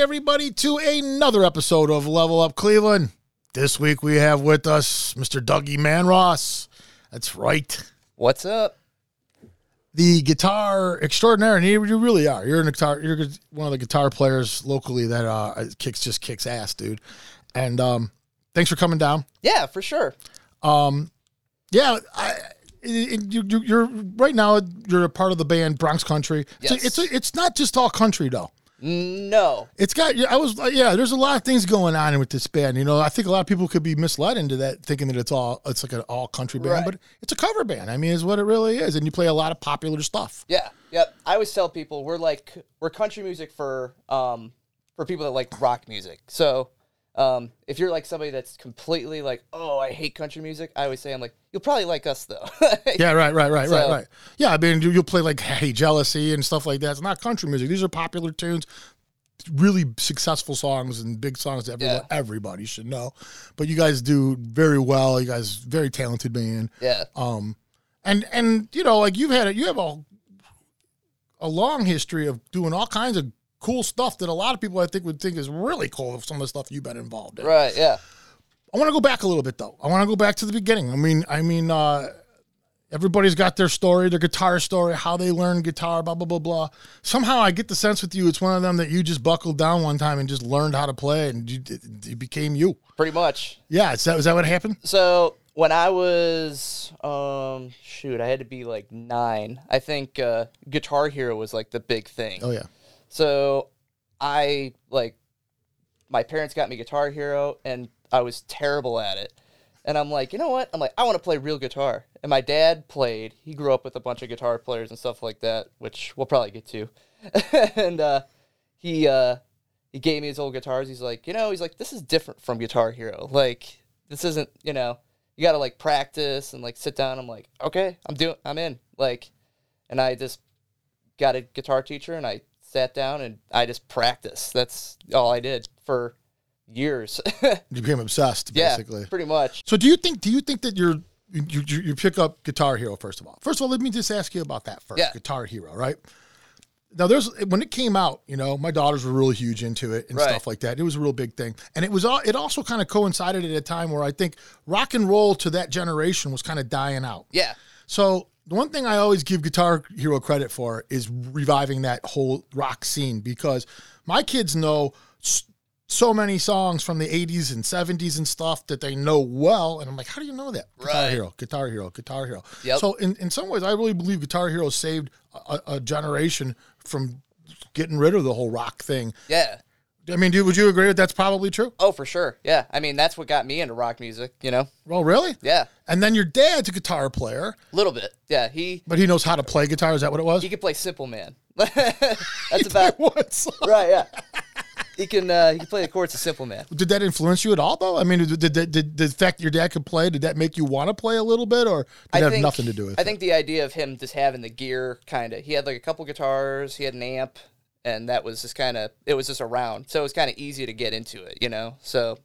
everybody, to another episode of Level Up Cleveland. This week we have with us Mr. Dougie Manross. That's right. What's up? The guitar extraordinaire, and you, really are. You're an guitar. You're one of the guitar players locally that uh, kicks just kicks ass, dude. And um, thanks for coming down. Yeah, for sure. Um, yeah, I, it, it, you, you're right now. You're a part of the band Bronx Country. So Yes. it's a, it's not just all country though. No. It's got. I was like, yeah. There's a lot of things going on with this band. You know, I think a lot of people could be misled into that, thinking that it's all it's like an all country band, Right. but it's a cover band. I mean, is what it really is, and you play a lot of popular stuff. Yeah. Yep. I always tell people we're like we're country music for um for people that like rock music. So um if you're like somebody that's completely like, oh, I hate country music, I always say I'm like, you'll probably like us though. Yeah, right, right, right, right, So- right. Yeah, I mean, you, you'll play like "Hey Jealousy" and stuff like that. It's not country music. These are popular tunes, really successful songs and big songs that everyone, Yeah. everybody should know. But you guys do very well. You guys very talented band. yeah. Um, and and you know, like you've had it, you have a a long history of doing all kinds of cool stuff that a lot of people I think would think is really cool of some of the stuff you've been involved in. Right, yeah. I want to go back a little bit though. I want to go back to the beginning. I mean, I mean, uh, everybody's got their story, their guitar story, how they learned guitar, blah blah blah blah. Somehow, I get the sense with you, it's one of them that you just buckled down one time and just learned how to play, and you, it, it became you. Pretty much. Yeah, is that is that what happened? So when I was um shoot, I had to be like nine. I think uh Guitar Hero was like the big thing. Oh yeah, So I like my parents got me Guitar Hero and I was terrible at it. And I'm like, you know what? I'm like, I want to play real guitar. And my dad played. He grew up with a bunch of guitar players and stuff like that, which we'll probably get to. and uh, he uh, he gave me his old guitars. He's like, you know, he's like, this is different from Guitar Hero. Like, this isn't, you know, you got to like practice and like sit down. I'm like, okay, I'm doing, I'm in. Like, and I just got a guitar teacher and I sat down and I just practiced. That's all I did for years. you became obsessed yeah, basically. pretty much. So do you think do you think that you're you, you, you pick up Guitar Hero first of all? First of all, let me just ask you about that first. Yeah. Guitar Hero, right? Now there's when it came out, you know, my daughters were really huge into it and Right. stuff like that. It was a real big thing. And it was all it also kind of coincided at a time where I think rock and roll to that generation was kind of dying out. Yeah, So the one thing I always give Guitar Hero credit for is reviving that whole rock scene because my kids know so many songs from the 80s and 70s and stuff that they know well. And I'm like, how do you know that? Guitar Right. Hero, Guitar Hero, Guitar Hero. Yep. So in, in some ways, I really believe Guitar Hero saved a, a generation from getting rid of the whole rock thing. yeah. I mean, dude, would you agree that that's probably true? Oh, for sure. Yeah. I mean, that's what got me into rock music, you know? Well, really? Yeah. And then your dad's a guitar player, A little bit. Yeah. He but he knows how to play guitar. Is that what it was? he could play Simple Man. that's about what song? right. Yeah. He can uh, he can play the chords of Simple Man. Did that influence you at all, though? I mean, did, did, did, did the fact your dad could play, did that make you want to play a little bit, or did I it have think, nothing to do with it? I it? think the idea of him just having the gear kind of he had like a couple guitars, he had an amp, and that was just kind of it was just around, so it was kind of easy to get into it, you know. So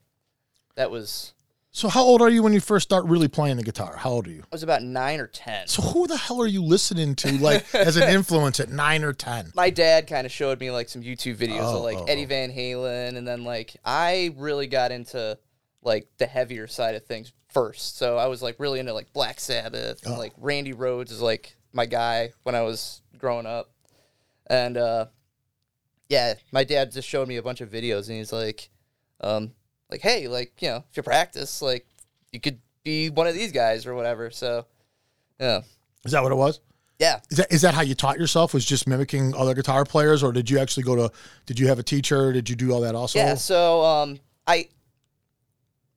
that was So, how old are you when you first start really playing the guitar? How old are you? I was about nine or ten. So, who the hell are you listening to, like, as an influence at nine or 10? my dad kind of showed me like some YouTube videos Oh, of like oh, Eddie Van Halen, and then like I really got into like the heavier side of things first. So I was like really into like Black Sabbath, Oh. and like Randy Rhoads is like my guy when I was growing up, and uh, yeah, my dad just showed me a bunch of videos, and he's like, um, like, hey, like you know, if you practice, like you could be one of these guys or whatever. So, yeah, Is that what it was? yeah, Is that is that how you taught yourself? Was just mimicking other guitar players, or did you actually go to? Did you have a teacher? Did you do all that also? Yeah, so um, I,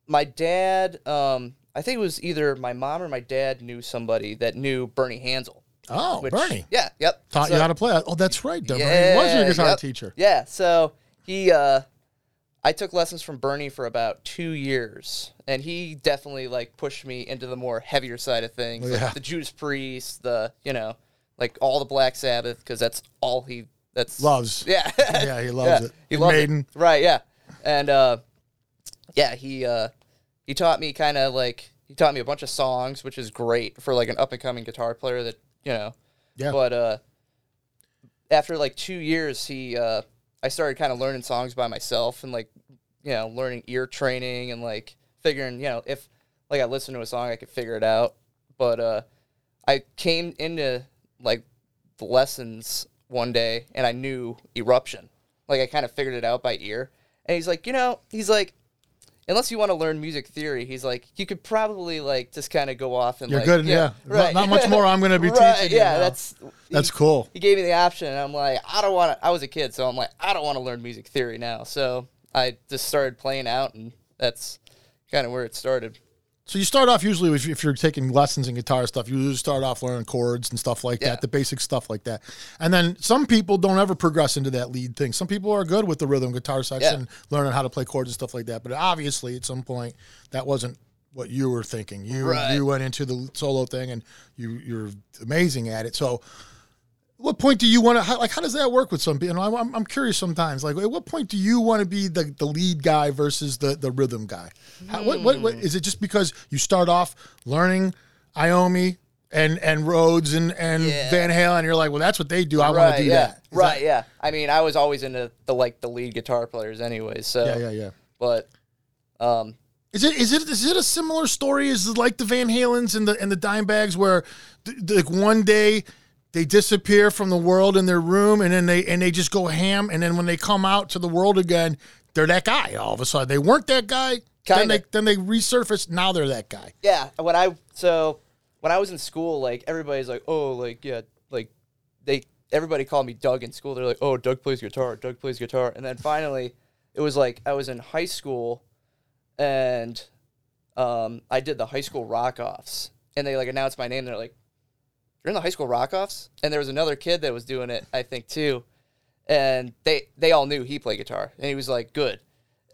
my dad, um, I think it was either my mom or my dad knew somebody that knew Bernie Hansel. Oh, Which, Bernie Yeah, yep. taught So- you how to play. Oh, that's right. Bernie was your Yeah, guitar yep. teacher. Yeah, so he, uh, I took lessons from Bernie for about two years, and he definitely like pushed me into the more heavier side of things, Yeah. like the Judas Priest, the you know, like all the Black Sabbath, because that's all he that's Loves. Yeah, Yeah, he loves it. He loves Maiden. it. Right, yeah. And uh yeah, he uh he taught me kind of like he taught me a bunch of songs, which is great for like an up and coming guitar player that, you know. Yeah. But uh after like 2 years, he uh I started kind of learning songs by myself and like you know, learning ear training and like figuring, you know, if like I listened to a song, I could figure it out. But uh I came into like the lessons one day and I knew eruption. Like I kind of figured it out by ear. And he's like, you know, he's like, unless you want to learn music theory, he's like, you could probably like just kind of go off and You're like, good. Yeah. Not- Not, much more. I'm going to be right, teaching. you yeah, now. that's that's he, cool. He gave me the option, and I'm like, I don't want to. I was a kid, so I'm like, I don't want to learn music theory now. So I just started playing out, and that's kind of where it started. So you start off usually if, if you're taking lessons in guitar stuff, you usually start off learning chords and stuff like Yeah. that, the basic stuff like that. And then some people don't ever progress into that lead thing. Some people are good with the rhythm guitar section, learning how to play chords and stuff like that. But obviously, at some point, that wasn't what you were thinking. You Right. you went into the solo thing, and you you're amazing at it. So. What point do you want to how, like? How does that work with some people? You know, I'm, I'm curious sometimes. Like, at what point do you want to be the, the lead guy versus the, the rhythm guy? How, what, what, what is it? Just because you start off learning Iommi and and Rhoads and and Yeah. Van Halen, and you're like, well, that's what they do. I want to do yeah, that. Is right, yeah. I mean, I was always into the like the lead guitar players, anyways. So yeah, yeah, yeah. But um, Is it is it is it a similar story as like the Van Halens and the and the Dimebags where th- like one day they disappear from the world in their room and then they and they just go ham and then when they come out to the world again they're that guy all of a sudden they weren't that guy then they then they resurface now they're that guy yeah, when I so when I was in school, like everybody's like, oh, like yeah, like they everybody called me Doug in school. They're like, oh, Doug plays guitar. Doug plays guitar. And then finally, it was like I was in high school, and um, I did the high school rock offs, and they like announced my name. They're like, you're in the high school rock offs, and there was another kid that was doing it, I think too, and they they all knew he played guitar, and he was like, good.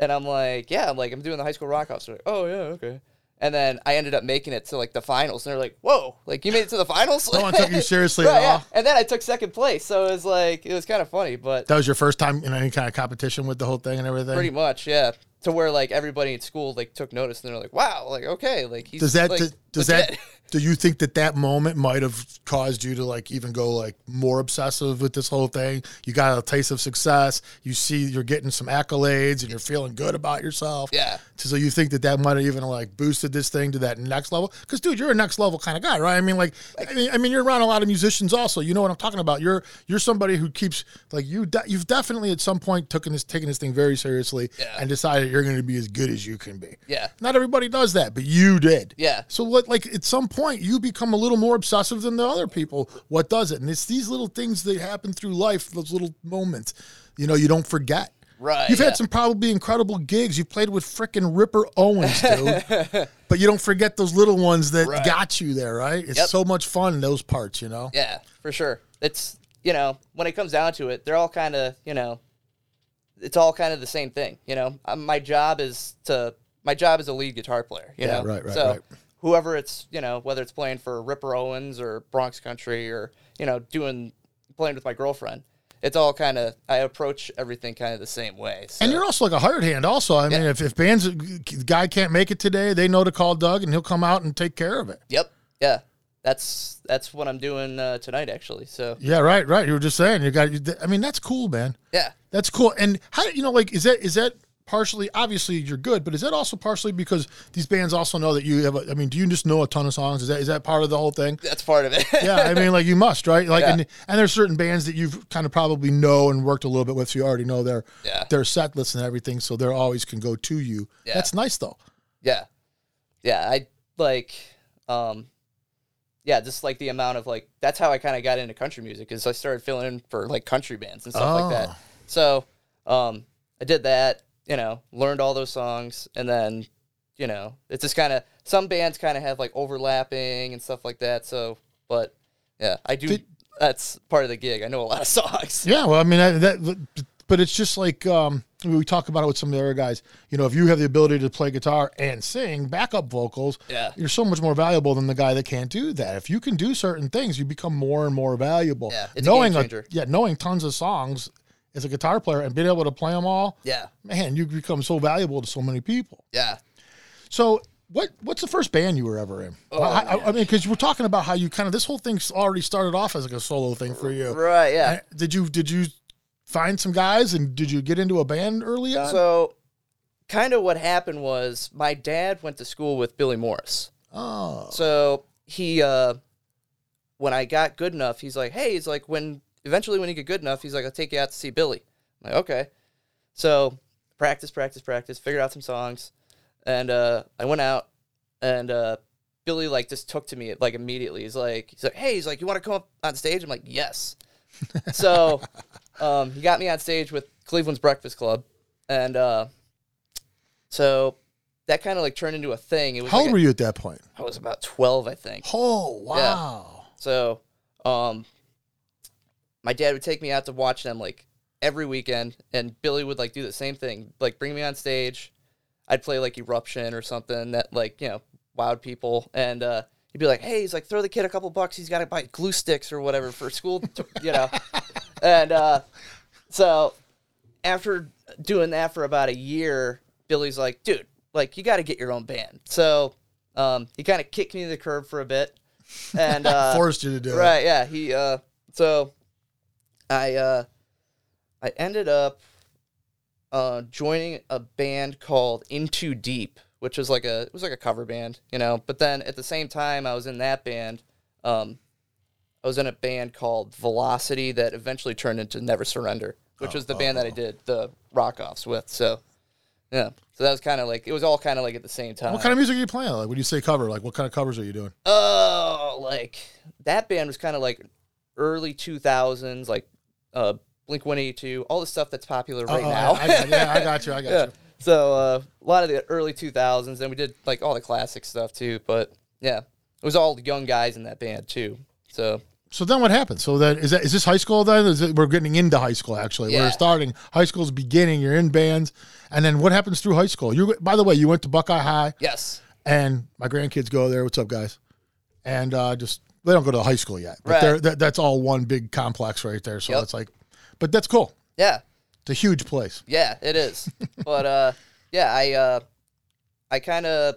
And I'm like, yeah, I'm like, I'm doing the high school rock offs. They're like, oh yeah, okay. And then I ended up making it to like the finals, and they're like, "Whoa! Like you made it to the finals?" No one took you seriously Right, at yeah. all? And then I took second place, so it was like it was kind of funny, but that was your first time in any kind of competition with the whole thing and everything pretty much, yeah. To where like everybody at school like took notice, and they're like, "Wow! Like okay, like he's does that like, does legit." that do you think that that moment might have caused you to like even go like more obsessive with this whole thing you got a taste of success you see you're getting some accolades and you're feeling good about yourself Yeah. so you think that that might have even like boosted this thing to that next level because dude you're a next level kind of guy right i mean like I mean, I mean you're around a lot of musicians also you know what i'm talking about you're you're somebody who keeps like you de- you've definitely at some point taken this taken this thing very seriously Yeah. and decided you're going to be as good as you can be Yeah. not everybody does that, but you did. Yeah. So what like at some point you become a little more obsessive than the other people. What does it? And it's these little things that happen through life, those little moments, you know, you don't forget. Right, You've yeah. had some probably incredible gigs. You played with frickin' Ripper Owens, dude. but you don't forget those little ones that Right. got you there, right? It's Yep. so much fun, in those parts, you know? Yeah, for sure. It's you know when it comes down to it, they're all kind of you know, it's all kind of the same thing. You know, um, my job is to my job is a lead guitar player. You Yeah, know, right, right, so right. whoever it's you know whether it's playing for Ripper Owens or Bronx Country or you know doing playing with my girlfriend, it's all kind of I approach everything kind of the same way. So. And you're also like a hired hand, also. I mean, if, if bands, guy can't make it today, they know to call Doug and he'll come out and take care of it. Yep. Yeah. That's that's what I'm doing uh, tonight actually. So Yeah, right, right. You were just saying you got. I mean, that's cool, man. yeah. That's cool. And how you know, like, is that is that partially obviously you're good, but is that also partially because these bands also know that you have? A, I mean, do you just know a ton of songs? Is that is that part of the whole thing? That's part of it. yeah, I mean, like you must, right? Like, Yeah. and, and there's certain bands that you've kind of probably know and worked a little bit with, so you already know their Yeah. their set lists and everything, so they're always can go to you. Yeah. That's nice though. Yeah. Yeah, I like um yeah, just like the amount of like that's how I kind of got into country music is I started filling in for like country bands and stuff like Oh. that. So, um I did that, you know, learned all those songs and then, you know, it's just kind of some bands kind of have like overlapping and stuff like that. So, but yeah, I do Did- that's part of the gig. I know a lot of songs. Yeah, well, I mean that, that but it's just like um, we talk about it with some of the other guys. You know, if you have the ability to play guitar and sing backup vocals, Yeah. you're so much more valuable than the guy that can't do that. If you can do certain things, you become more and more valuable. Yeah, a knowing game changer. yeah, knowing tons of songs as a guitar player and being able to play them all, Yeah. man, you become so valuable to so many people. Yeah. So. What what's the first band you were ever in? Oh, I, I, I mean, because we're talking about how you kind of this whole thing's already started off as like a solo thing for you. Right, yeah. Did you did you find some guys and did you get into a band early on? So, kind of what happened was my dad went to school with Billy Morris. oh, So he, uh, when I got good enough, he's like, "Hey, he's like, when eventually when you get good enough, he's like, I'll take you out to see Billy." I'm like, okay. So practice, practice, practice. Figured out some songs, and uh, I went out, and uh, Billy like just took to me like immediately. He's like, he's like, "Hey, he's like, you want to come up on stage?" I'm like, "Yes." So um, he got me on stage with Cleveland's Breakfast Club, and uh, so that kind of like turned into a thing. It was how like old a- were you at that point? I was about twelve, I think. Oh wow! So, um, my dad would take me out to watch them like every weekend, and Billy would like do the same thing, like bring me on stage. I'd play like Eruption or something that like you know wowed people, and uh, he'd be like, "Hey, he's like, throw the kid a couple bucks. He's got to buy glue sticks or whatever for school, to, you know." and uh, so after doing that for about a year, Billy's like, "Dude, like you got to get your own band." So um, he kind of kicked me to the curb for a bit, and uh, Forced you to do it. Right, yeah. He uh so I uh I ended up uh joining a band called Into Deep, which was like a it was like a cover band, you know. But then at the same time I was in that band, um I was in a band called Velocity that eventually turned into Never Surrender, which was the band that I did the rock offs with. So yeah. So that was kind of like it was all kind of like at the same time. What kind of music are you playing? Like when you say cover, like what kind of covers are you doing? Oh, like that band was kind of like early 2000s, like uh, Blink 182, all the stuff that's popular right Oh, now. I, I got, yeah, I got you. I got yeah. you. So uh, a lot of the early 2000s, and we did like all the classic stuff too. But yeah, it was all young guys in that band too. So So then what happened? So then is that is this high school then? Is it, we're getting into high school actually. Yeah. We're starting high school's beginning. You're in bands, and then what happens through high school? You by the way, you went to Buckeye High, yes, and my grandkids go there. What's up, guys? And uh, just they don't go to the high school yet, but Right. they're that, that's all one big complex right there. So Yep. it's like, but that's cool. yeah, It's a huge place. Yeah, it is. but uh yeah, I uh I kind of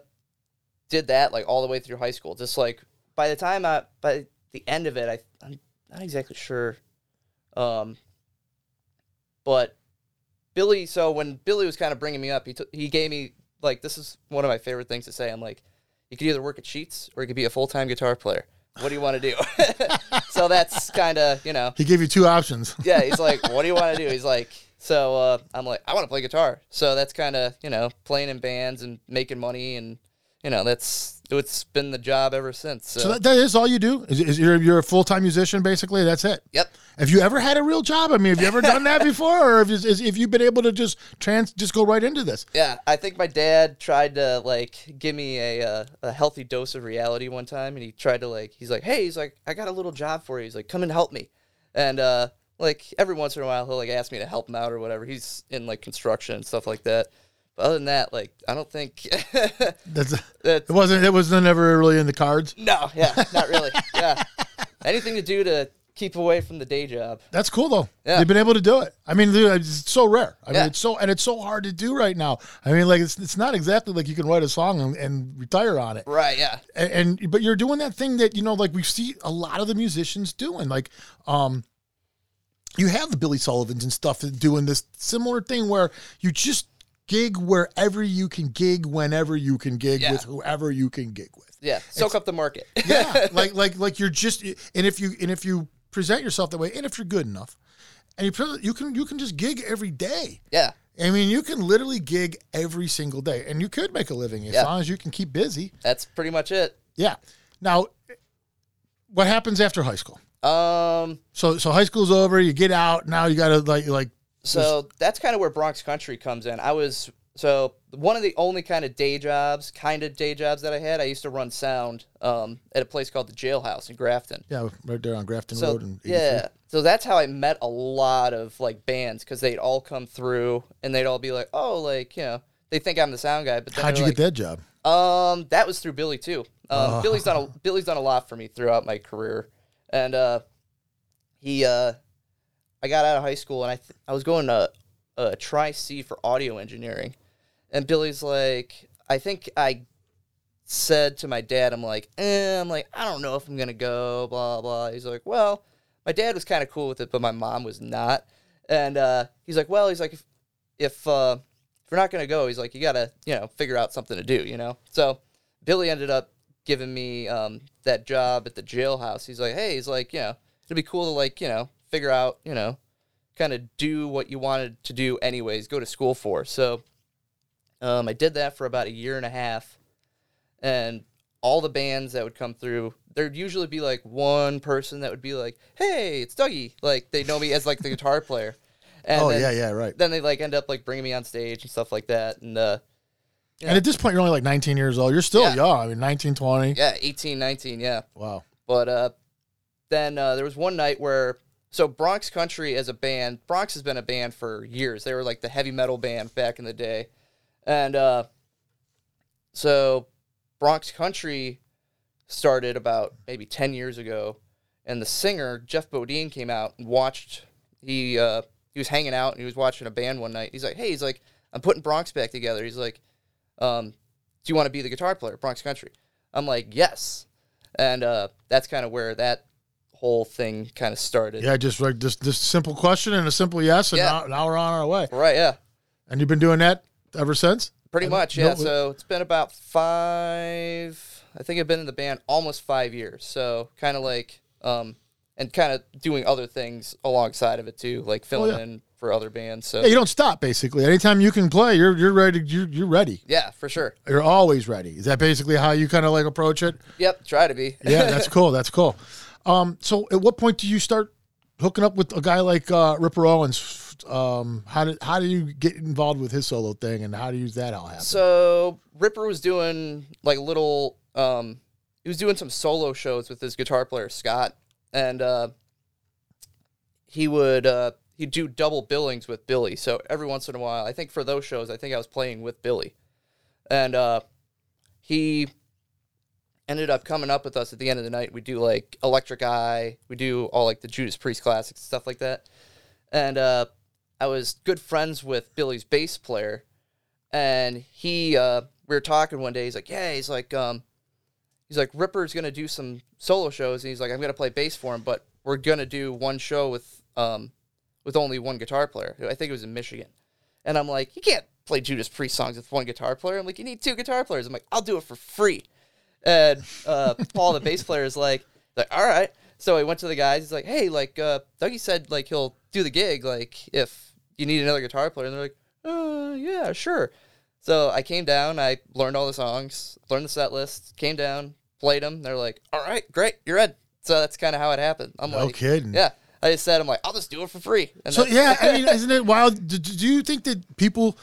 did that like all the way through high school. Just like by the time I by the end of it, I I'm not exactly sure. Um but Billy, so when Billy was kind of bringing me up, he took he gave me like this is one of my favorite things to say. I'm like, you could either work at Sheetz or you could be a full time guitar player. What do you want to do? so that's kind of you know He gave you two options. yeah, he's like, "What do you want to do?" He's like, "So uh, I'm like, I want to play guitar." So that's kind of you know playing in bands and making money, and you know that's it's been the job ever since. So, So that, that is all you do? Is, is you're, you're a full time musician basically? That's it. yep, Have you ever had a real job? I mean, have you ever done that before, or have you, is, if you've been able to just trans just go right into this? yeah. I think my dad tried to like give me a uh, a healthy dose of reality one time, and he tried to like he's like, "Hey, he's like, I got a little job for you." He's like, "Come and help me," and uh, like every once in a while he'll like ask me to help him out or whatever. He's in like construction and stuff like that. But other than that, like I don't think That's that's it wasn't it was never really in the cards. No, yeah, not really. yeah. Anything to do to keep away from the day job. That's cool though. Yeah. You've been able to do it. I mean, dude, it's so rare. I mean, it's so and it's so hard to do right now. I mean, like it's it's not exactly like you can write a song and, and retire on it. Right, yeah. and, and but you're doing that thing that you know like we see a lot of the musicians doing like um you have the billy sullivans and stuff doing this similar thing where you just gig wherever you can gig, whenever you can gig Yeah. with whoever you can gig with. Yeah, soak up the market. Yeah, like like like you're just and if you and if you present yourself that way, and if you're good enough, and you you can you can just gig every day. yeah, I mean, you can literally gig every single day, and you could make a living as Yeah. long as you can keep busy. that's pretty much it. Yeah. Now, what happens after high school? Um, So so high school's over. You get out. Now you got to like like so that's kind of where Bronx Country comes in. I was so one of the only kind of day jobs, kind of day jobs that I had. I used to run sound um, at a place called the Jailhouse in Grafton. yeah right there on Grafton So Road. And yeah, so that's how I met a lot of like bands because they'd all come through and they'd all be like, oh, like you know, they think I'm the sound guy, but then How'd you like, get that job? Um, that was through Billy too. Um, Oh. Billy's done a Billy's done a lot for me throughout my career, and uh, he uh, I got out of high school and I th- I was going to uh, Tri C for audio engineering, and Billy's like, I think I said to my dad, I'm like, eh, I'm like, I don't know if I'm gonna go, blah blah. He's like, well, my dad was kind of cool with it, but my mom was not, and uh, he's like, well, he's like, if if uh, if you're not gonna go, he's like, you gotta, you know, figure out something to do, you know. So Billy ended up giving me um, that job at the jailhouse. He's like, hey, he's like, you know, it'd be cool to like, you know, figure out, you know, kind of do what you wanted to do anyways, go to school for. So um, I did that for about a year and a half, and all the bands that would come through, there'd usually be like one person that would be like, hey, it's Dougie, like they know me as like the guitar player. And oh then, yeah, yeah, right. then they like end up like bringing me on stage and stuff like that and uh Yeah. And at this point, you're only like 19 years old. You're still Yeah. young. I mean, 19, 20. yeah 18 19 yeah Wow. but uh then uh there was one night where so bronx country as a band bronx has been a band for years they were like the heavy metal band back in the day and uh so bronx country started about maybe 10 years ago and the singer jeff bodine came out and watched he uh he was hanging out and he was watching a band one night he's like hey he's like i'm putting bronx back together he's like um do you want to be the guitar player bronx country i'm like yes and uh that's kind of where that whole thing kind of started Yeah, just like just this simple question and a simple yes, and Yeah. now, now we're on our way. right yeah And you've been doing that ever since. Pretty much, no- yeah. So it's been about five. I think I've been in the band almost five years. So kind of like, um, and kind of doing other things alongside of it too, like filling Oh, yeah. in for other bands. So Yeah, you don't stop. Basically, anytime you can play, you're you're ready. You're you're ready. yeah, for sure. You're always ready. Is that basically how you kind of like approach it? Yep, try to be. Yeah, that's cool. That's cool. Um, so at what point do you start hooking up with a guy like uh, Ripper Owens? Um, how did how do you get involved with his solo thing, and how do you use that all happen? So Ripper was doing like little. Um, he was doing some solo shows with his guitar player Scott, and uh, he would uh, he'd do double billings with Billy. So every once in a while, I think for those shows, I think I was playing with Billy, and uh, he ended up coming up with us at the end of the night. We do like Electric Eye, we do all like the Judas Priest classics stuff like that, and uh, I was good friends with Billy's bass player. And he uh we were talking one day. He's like yeah he's like um he's like ripper's gonna do some solo shows. And he's like i'm gonna play bass for him but we're gonna do one show with um with only one guitar player i think it was in michigan and i'm like you can't play judas priest songs with one guitar player i'm like you need two guitar players i'm like i'll do it for free and uh paul the bass player is like like all right so I went to the guys he's like hey like uh dougie said like he'll do the gig like if you need another guitar player and they're like uh, yeah, sure. So I came down, I learned all the songs, learned the set list, came down, played them. They're like, all right, great, you're in. So that's kind of how it happened. I'm No like, kidding. yeah. I just said, I'm like, I'll just do it for free. And So yeah, I mean, isn't it wild? Do, do you think that people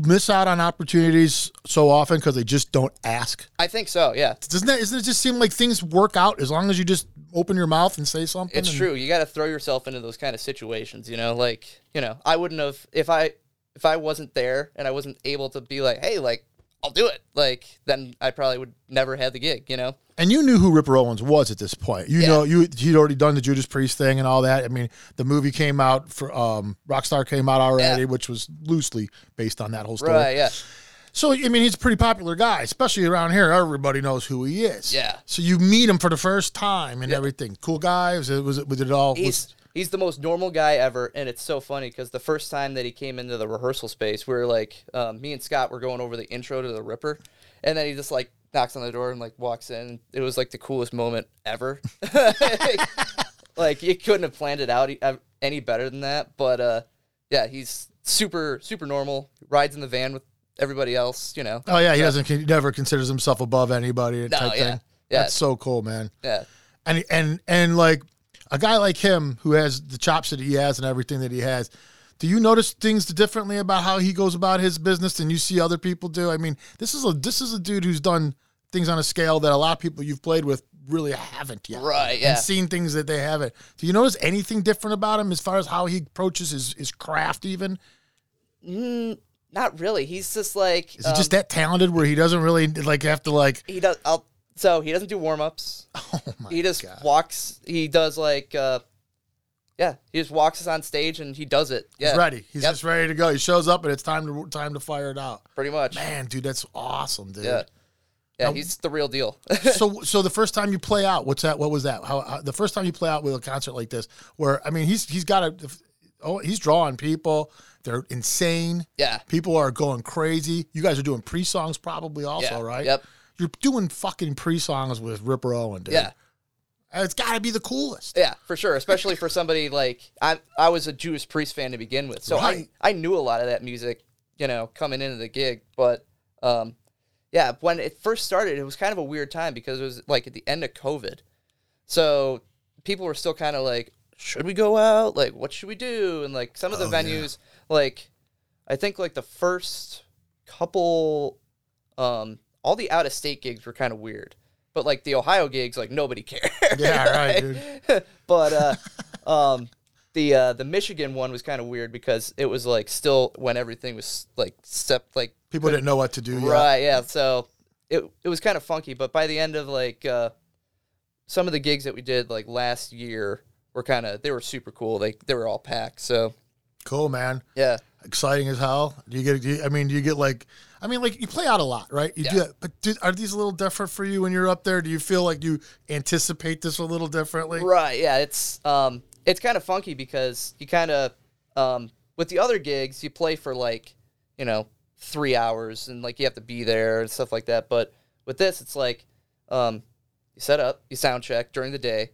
miss out on opportunities so often because they just don't ask? I think so. Yeah, Doesn't that? Doesn't it just seem like things work out as long as you just open your mouth and say something? it's and- true. You got to throw yourself into those kind of situations. You know, like you know, I wouldn't have if I if I wasn't there and I wasn't able to be like, hey, like I'll do it. Like then I probably would never have the gig. You know. And you knew who Ripper Owens was at this point. You Yeah. know, you he'd already done the Judas Priest thing and all that. I mean, the movie came out for um, Rockstar came out already, Yeah. which was loosely based on that whole story. Right. Yeah. So I mean, he's a pretty popular guy, especially around here. Everybody knows who he is. Yeah. So you meet him for the first time and everything. Cool guy. Was it? Was it? Was it all? was- He's the most normal guy ever, and it's so funny because the first time that he came into the rehearsal space, we were like, um, me and Scott were going over the intro to the Ripper, and then he just like knocks on the door and like walks in. It was like the coolest moment ever. like you couldn't have planned it out any better than that. But uh, yeah, he's super super normal. Rides in the van with everybody else. You know. oh yeah, he doesn't. He never considers himself above anybody. No, type yeah. thing. Yeah. That's so cool, man. Yeah. and and and like a guy like him who has the chops that he has and everything that he has do you notice things differently about how he goes about his business than you see other people do i mean this is a this is a dude who's done things on a scale that a lot of people you've played with really haven't yet Right, yeah. and seen things that they haven't do you notice anything different about him as far as how he approaches his, his craft even Mm, not really. He's just like is he just that talented where he doesn't really like have to like he does. I'll, so he doesn't do warm ups. oh my he just God. walks. He does like, uh, yeah, he just walks us on stage and he does it. Yeah, he's ready he's Yep. just ready to go he shows up and it's time to time to fire it out pretty much. man dude that's awesome dude Yeah, yeah, Now- he's the real deal. so so the first time you play out, what's that? What was that? How, how the first time you play out with a concert like this, where I mean, he's he's got a oh he's drawing people. They're insane. yeah, People are going crazy. You guys are doing Priest songs probably also, yeah, right? Yep. You're doing fucking Priest songs with Ripper Owen, dude. Yeah, It's got to be the coolest. yeah, for sure. Especially for somebody like I. I was a Judas Priest fan to begin with, so Right. I I knew a lot of that music. You know, coming into the gig, but um, yeah, when it first started, it was kind of a weird time because it was like at the end of COVID. So people were still kind of like, should we go out? Like, what should we do? And like some of the Oh, yeah. venues, like I think like the first couple, um, all the out of state gigs were kind of weird. But like the Ohio gigs, like nobody cared. Yeah, right, dude. but uh, um, the uh, the Michigan one was kind of weird because it was like still when everything was like step like People didn't know what to do. Yet. Right, yeah. So it it was kind of funky, but by the end of like uh, some of the gigs that we did like last year were kind of they were super cool. They they were all packed. So Cool, man. yeah, Exciting as hell. Do you get? Do you, I mean, do you get like? I mean, like you play out a lot, right? You Yeah. do, but do, are these a little different for you when you're up there? Do you feel like you anticipate this a little differently? right, yeah. It's um it's kind of funky because you kind of um with the other gigs you play for like you know three hours and like you have to be there and stuff like that. But with this, it's like um you set up, you sound check during the day,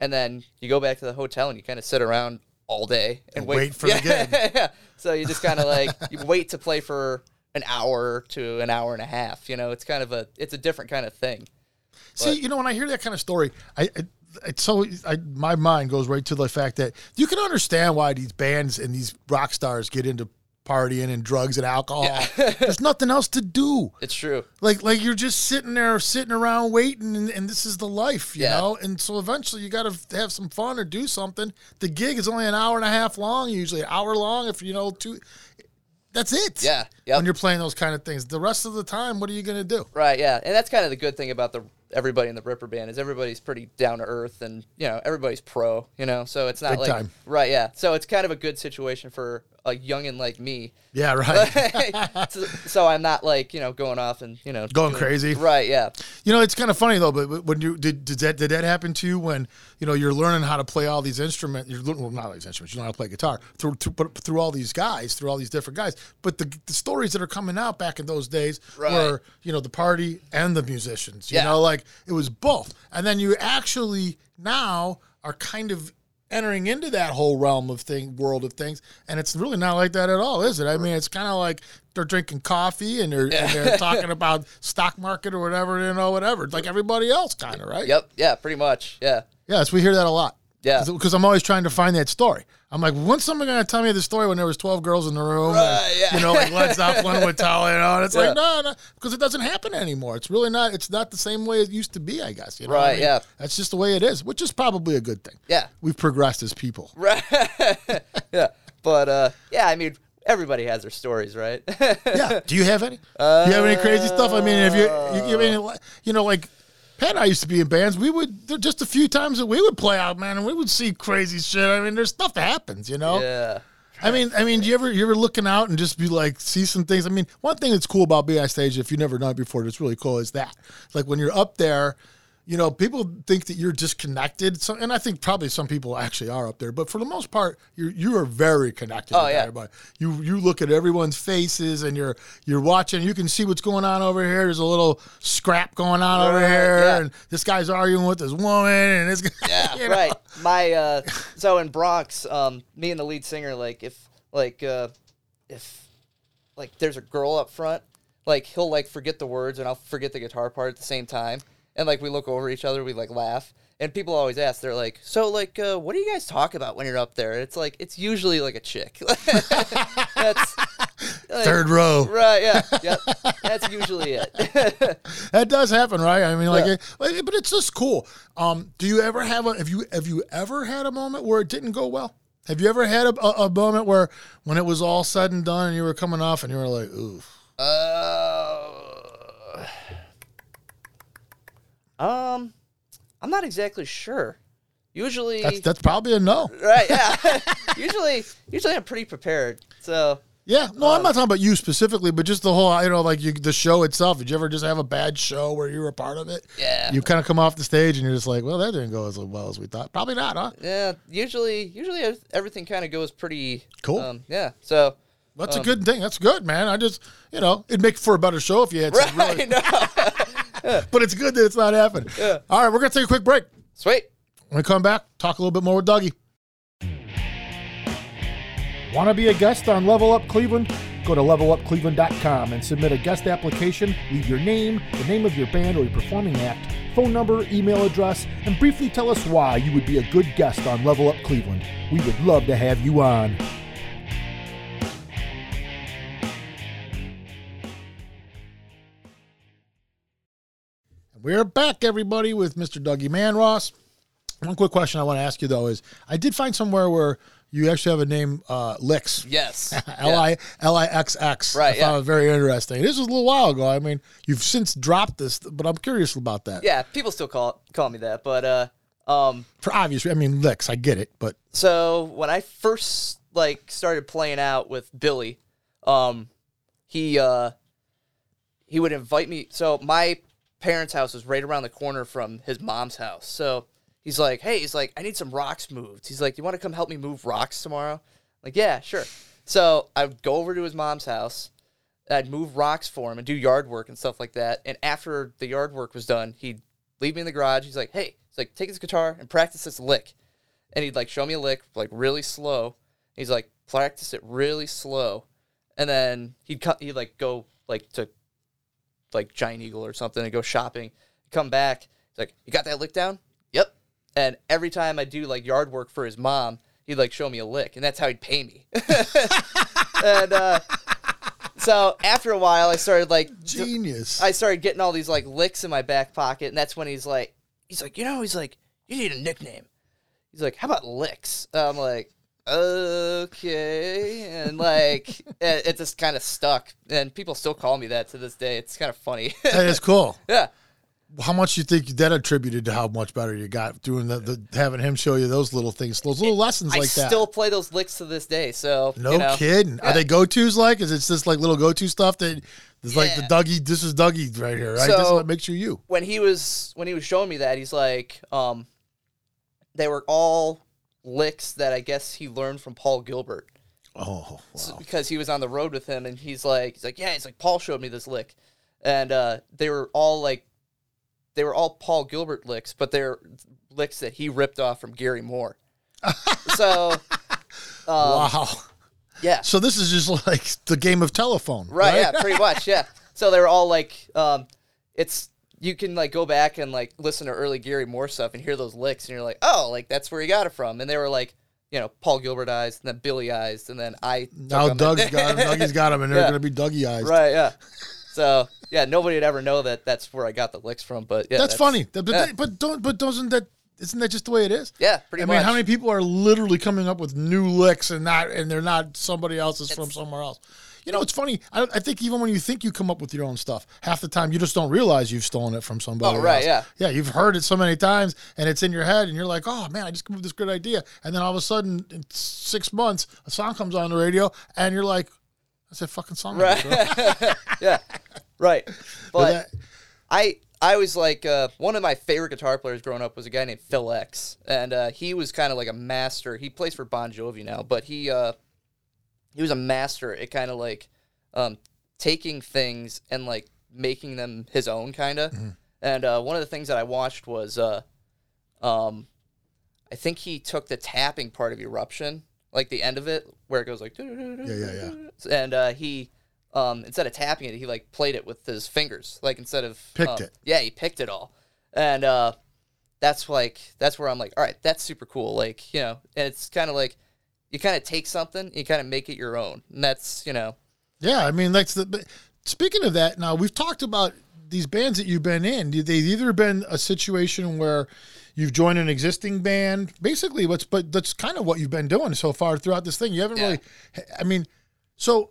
and then you go back to the hotel and you kind of sit around all day and, And wait for the yeah, gig. yeah. So you just kind of like you wait to play for an hour to an hour and a half. You know, it's kind of a it's a different kind of thing. See, you know, when I hear that kind of story, I, I it's so I, my mind goes right to the fact that you can understand why these bands and these rock stars get into partying and drugs and alcohol. There's nothing else to do. It's true. Like like you're just sitting there, sitting around waiting, and, and this is the life, you Yeah. know. And so eventually, you got to have some fun or do something. The gig is only an hour and a half long, usually an hour long. If you know two, that's it. Yeah. Yep. When you're playing those kind of things, the rest of the time, what are you gonna do? Right, yeah, and that's kind of the good thing about the everybody in the Ripper band is everybody's pretty down to earth, and you know everybody's pro, you know, so it's not Big like time. right, yeah, so it's kind of a good situation for a youngin like me, Yeah, right. so, so I'm not like you know going off and you know Going doing- crazy. right, yeah, You know, it's kind of funny though. But when you did, did that did that happen to you when you know you're learning how to play all these instruments? You're learning well, not all these instruments. You know how to play guitar through through, through all these guys, through all these different guys. But the, the stories that are coming out back in those days Right. were you know the party and the musicians. You Yeah. know, like it was both. And then you actually now are kind of entering into that whole realm of thing world of things. And it's really not like that at all is it? I mean it's kind of like they're drinking coffee and they're, and they're talking about stock market or whatever you know whatever. Like everybody else kind of right? Yep, yeah, pretty much, yeah, yes we hear that a lot. Yeah. because i'm always trying to find that story i'm like when's someone going to tell me the story when there was 12 girls in the room Right, and, yeah. you know like led zeppelin with Metallica, you know and it's Yeah. like no no because it doesn't happen anymore it's really not it's not the same way it used to be i guess you know what I Right, mean? yeah. that's just the way it is which is probably a good thing yeah, we've progressed as people right, yeah, but uh, yeah, I mean everybody has their stories, right? yeah. Do you have any? Do you have any crazy stuff? I mean, if you, you, you mean, you know, like Pat and I used to be in bands. We would there just a few times that we would play out, man, and we would see crazy shit. I mean, there's stuff that happens, you know. yeah, I mean, I mean, do you ever you ever looking out and just be like see some things? I mean, one thing that's cool about being on stage, if you've never done it before, that's really cool is that. It's like when you're up there, you know, people think that you're disconnected. So, and I think probably some people actually are up there, but for the most part, you're you are very connected Oh, with yeah. everybody. You you look at everyone's faces and you're you're watching. You can see what's going on over here. There's a little scrap going on over here, yeah. and this guy's arguing with this woman, and this guy. Yeah, you know? right. My uh, so in Bronx, um, me and the lead singer, like if like uh, if like there's a girl up front, like he'll like forget the words and I'll forget the guitar part at the same time, and like we look over each other, we like laugh, and people always ask, they're like, so like, uh, what do you guys talk about when you're up there? It's like it's usually like a chick. That's like, Third row. Right. Yeah. Yep. That's usually it. That does happen, right? I mean, like, Yeah. it, but it's just cool. Um, do you ever have a have you have you ever had a moment where it didn't go well? Have you ever had a, a, a moment where when it was all said and done and you were coming off and you were like, oof, Uh, um, I'm not exactly sure. Usually, that's that's probably a no. right? Yeah. usually, usually I'm pretty prepared. So Yeah, no, Um, I'm not talking about you specifically, but just the whole, you know, like you, the show itself. Did you ever just have a bad show where you were a part of it? yeah, You kind of come off the stage and you're just like, well, that didn't go as well as we thought. Probably not, huh? yeah. Usually, usually everything kind of goes pretty Cool. Um, yeah. So That's Um, a good thing. That's good, man. I just, you know, it'd make for a better show if you had some right. really, no. but it's good that it's not happening. Yeah. All right, we're gonna take a quick break. Sweet. When we come back, talk a little bit more with Dougie. Want to be a guest on Level Up Cleveland? Go to levelupcleveland.com and submit a guest application. Leave your name, the name of your band or your performing act, phone number, email address, and briefly tell us why you would be a good guest on Level Up Cleveland. We would love to have you on. We're back, everybody, with Mr. Dougie Manross. One quick question I want to ask you though is I did find somewhere where you actually have a name uh, Lix. Yes. L I L I X X. Right, I found yeah. it very interesting. This was a little while ago. I mean, you've since dropped this, but I'm curious about that. Yeah. People still call call me that, but uh, um, For obvious, I mean, Lix, I get it, but So when I first like started playing out with Billy, um, he uh, he would invite me. So my parents' house was right around the corner from his mom's house. So he's like, "Hey, he's like, I need some rocks moved." He's like, "You want to come help me move rocks tomorrow?" I'm like, yeah, sure. So I would go over to his mom's house. I'd move rocks for him and do yard work and stuff like that. And after the yard work was done, he'd leave me in the garage. He's like, "Hey, he's like, take his guitar and practice this lick." and he'd like show me a lick like really slow. He's like practice it really slow, and then he'd cut. He'd like go like to like Giant Eagle or something and go shopping. Come back. He's like, "You got that lick down?" Yep. And every time I do like yard work for his mom, he'd like show me a lick, and that's how he'd pay me. and uh, so after a while, I started like genius. I started getting all these like licks in my back pocket, and that's when he's like, he's like, you know, he's like, you need a nickname. He's like, how about licks? I'm like, okay, and like, it, it just kind of stuck, and people still call me that to this day. It's kind of funny. that is cool. yeah, How much you think that attributed to how much better you got doing the, the having him show you those little things, those little lessons I like that? still play those licks to this day. So No you know, kidding. yeah. Are they go tos like? Is it just like little go to stuff that is like the Dougie? This is Dougie right here, right? this is So- what makes you you. when he was when he was showing me that, he's like, um, they were all licks that I guess he learned from Paul Gilbert. Oh, So- because he was on the road with him and he's like he's like yeah he's like Paul showed me this lick and uh, they were all like they were all Paul Gilbert licks but they're licks that he ripped off from Gary Moore so um, wow. yeah So this is just like the game of telephone, right, right? yeah pretty much yeah so they were all like um, it's you can like go back and like listen to early Gary Moore stuff and hear those licks and you're like oh like that's where he got it from and they were like you know Paul Gilbert eyes and then Billy eyes and then I Now Doug's and- got him. Dougie's got him, and they're Yeah. going to be Dougie eyes. Right, yeah. So yeah, nobody would ever know that that's where I got the licks from. But yeah, That's, funny. But, but, yeah. but don't. But doesn't that? Isn't that just the way it is? Yeah, pretty good. I much. mean, how many people are literally coming up with new licks and not, and they're not somebody else's from somewhere else? You know, it's funny. I, I think even when you think you come up with your own stuff, half the time you just don't realize you've stolen it from somebody. Oh, right, else. yeah, you've heard it so many times, and it's in your head, and you're like, "Oh man, I just came up with this great idea," and then all of a sudden, in six months, a song comes on the radio, and you're like, "That's a fucking song." Right. yeah. Right. But that- I I was like uh, one of my favorite guitar players growing up was a guy named Phil X, and uh, he was kind of like a master. He plays for Bon Jovi now, but he uh, he was a master at kind of like um, taking things and like making them his own kind of. And uh, one of the things that I watched was uh, um, I think he took the tapping part of Eruption, like the end of it where it goes like yeah, yeah. yeah, and uh, he um, instead of tapping it, he like played it with his fingers, like instead of Picked uh, it. Yeah, he picked it all, and uh, that's like that's where I'm like, all right, that's super cool. Like you know, and it's kind of like you kind of take something, you kind of make it your own, and that's you know, Yeah, I mean, that's the. Speaking of that, now we've talked about these bands that you've been in. They've either been a situation where you've joined an existing band, basically. What's but that's kind of what you've been doing so far throughout this thing. You haven't Yeah. really. I mean, so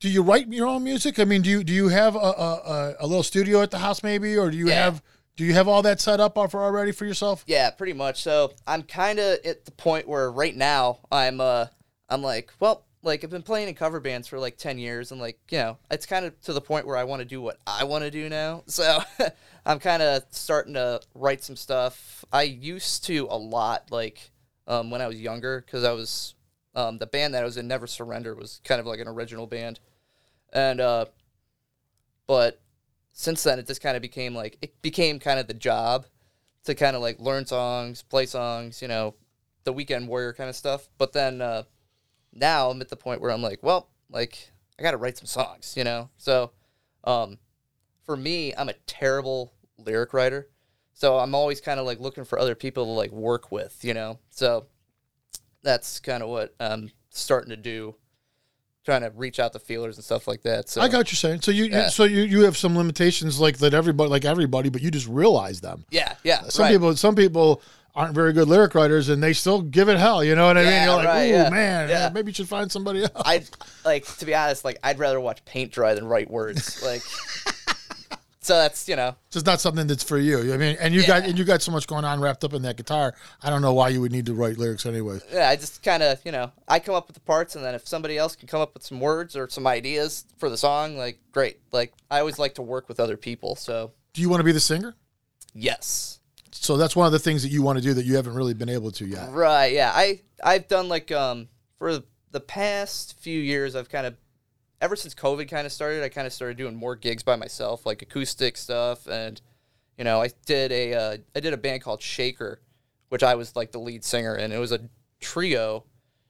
do you write your own music? I mean, do you do you have a a, a, a little studio at the house maybe, or do you Yeah. have do you have all that set up for already for yourself? yeah, pretty much. So I'm kind of at the point where right now I'm uh I'm like, well, like I've been playing in cover bands for like 10 years and like, you know, it's kind of to the point where I want to do what I want to do now. So I'm kind of starting to write some stuff. I used to a lot like um, when I was younger cuz I was um, the band that I was in Never Surrender was kind of like an original band. And uh but since then it just kind of became like it became kind of the job to kind of like learn songs, play songs, you know, the weekend warrior kind of stuff. But then uh, now I'm at the point where I'm like, well, like I got to write some songs, you know. So um, for me, I'm a terrible lyric writer, so I'm always kind of like looking for other people to like work with, you know. So that's kind of what I'm starting to do, trying to reach out to feelers and stuff like that. So I got what you're saying. So you, you so you you have some limitations like that everybody like everybody, but you just realize them. yeah, yeah, Some right. people, some people aren't very good lyric writers, and they still give it hell. You know what I mean? Yeah, You're like, right, ooh, yeah, man, yeah. maybe you should find somebody else. I'd like to be honest, like I'd rather watch paint dry than write words. Like, so that's you know, It's just not something that's for you. I mean, and you got and you got so much going on wrapped up in that guitar. I don't know why you would need to write lyrics anyways. yeah. I just kind of you know, I come up with the parts, and then if somebody else can come up with some words or some ideas for the song, like great. Like I always like to work with other people. So Do you want to be the singer? yes, So that's one of the things that you want to do that you haven't really been able to yet. right, yeah. I I've done like um for the past few years, I've kind of ever since COVID kind of started, I kind of started doing more gigs by myself, like acoustic stuff, and you know, I did a uh, I did a band called Shaker, which I was like the lead singer, and it was a trio,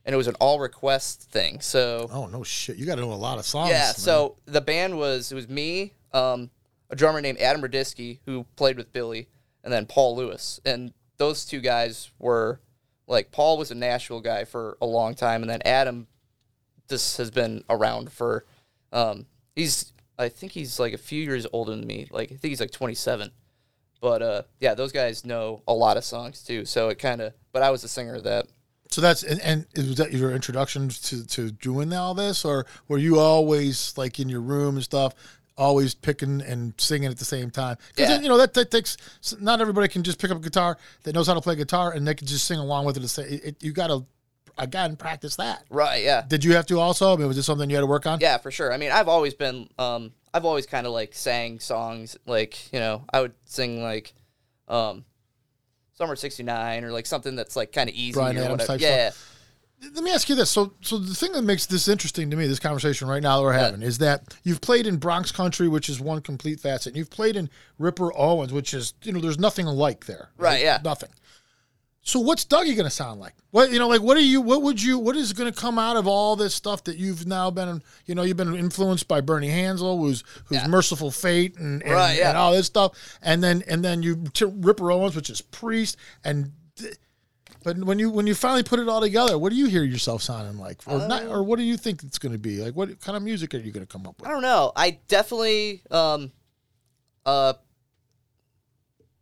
and it was an all request thing. So Oh no shit! You got to know a lot of songs. yeah, man. so the band was it was me, um, a drummer named Adam Radisky who played with Billy, and then Paul Lewis, and those two guys were like Paul was a Nashville guy for a long time, and then Adam just has been around for um, he's I think he's like a few years older than me, like I think he's like twenty seven. But uh, yeah, those guys know a lot of songs too. So it kind of, but I was the singer of that. So that's and, and was that your introduction to to doing all this, or were you always like in your room and stuff, always picking and singing at the same time? Because Yeah. you know that that takes. Not everybody can just pick up a guitar that knows how to play guitar and they can just sing along with it. It, it- you got to again practice that. Right? Yeah. Did you have to also? I mean, was this something you had to work on? Yeah, for sure. I mean, I've always been, um, I've always kind of like sang songs, like you know, I would sing like, um, Summer '69 or like something that's like kind of easy Bryan or Adams whatever. type yeah, Let me ask you this. So, so the thing that makes this interesting to me, this conversation right now that we're having, is that you've played in Bronx Country, which is one complete facet. And you've played in Ripper Owens, which is you know, there's nothing alike there. Right, yeah. Nothing. So, what's Dougie going to sound like? What you know, like what are you? What would you? What is going to come out of all this stuff that you've now been? You know, you've been influenced by Bernie Hansel, who's who's Yeah. Mercyful Fate, and and, Right, yeah. and all this stuff, and then and then you to Ripper Owens, which is Priest, and but when you when you finally put it all together, what do you hear yourself sounding like, or not, or what do you think it's going to be? Like, what kind of music are you going to come up with? I don't know. I definitely, um, uh,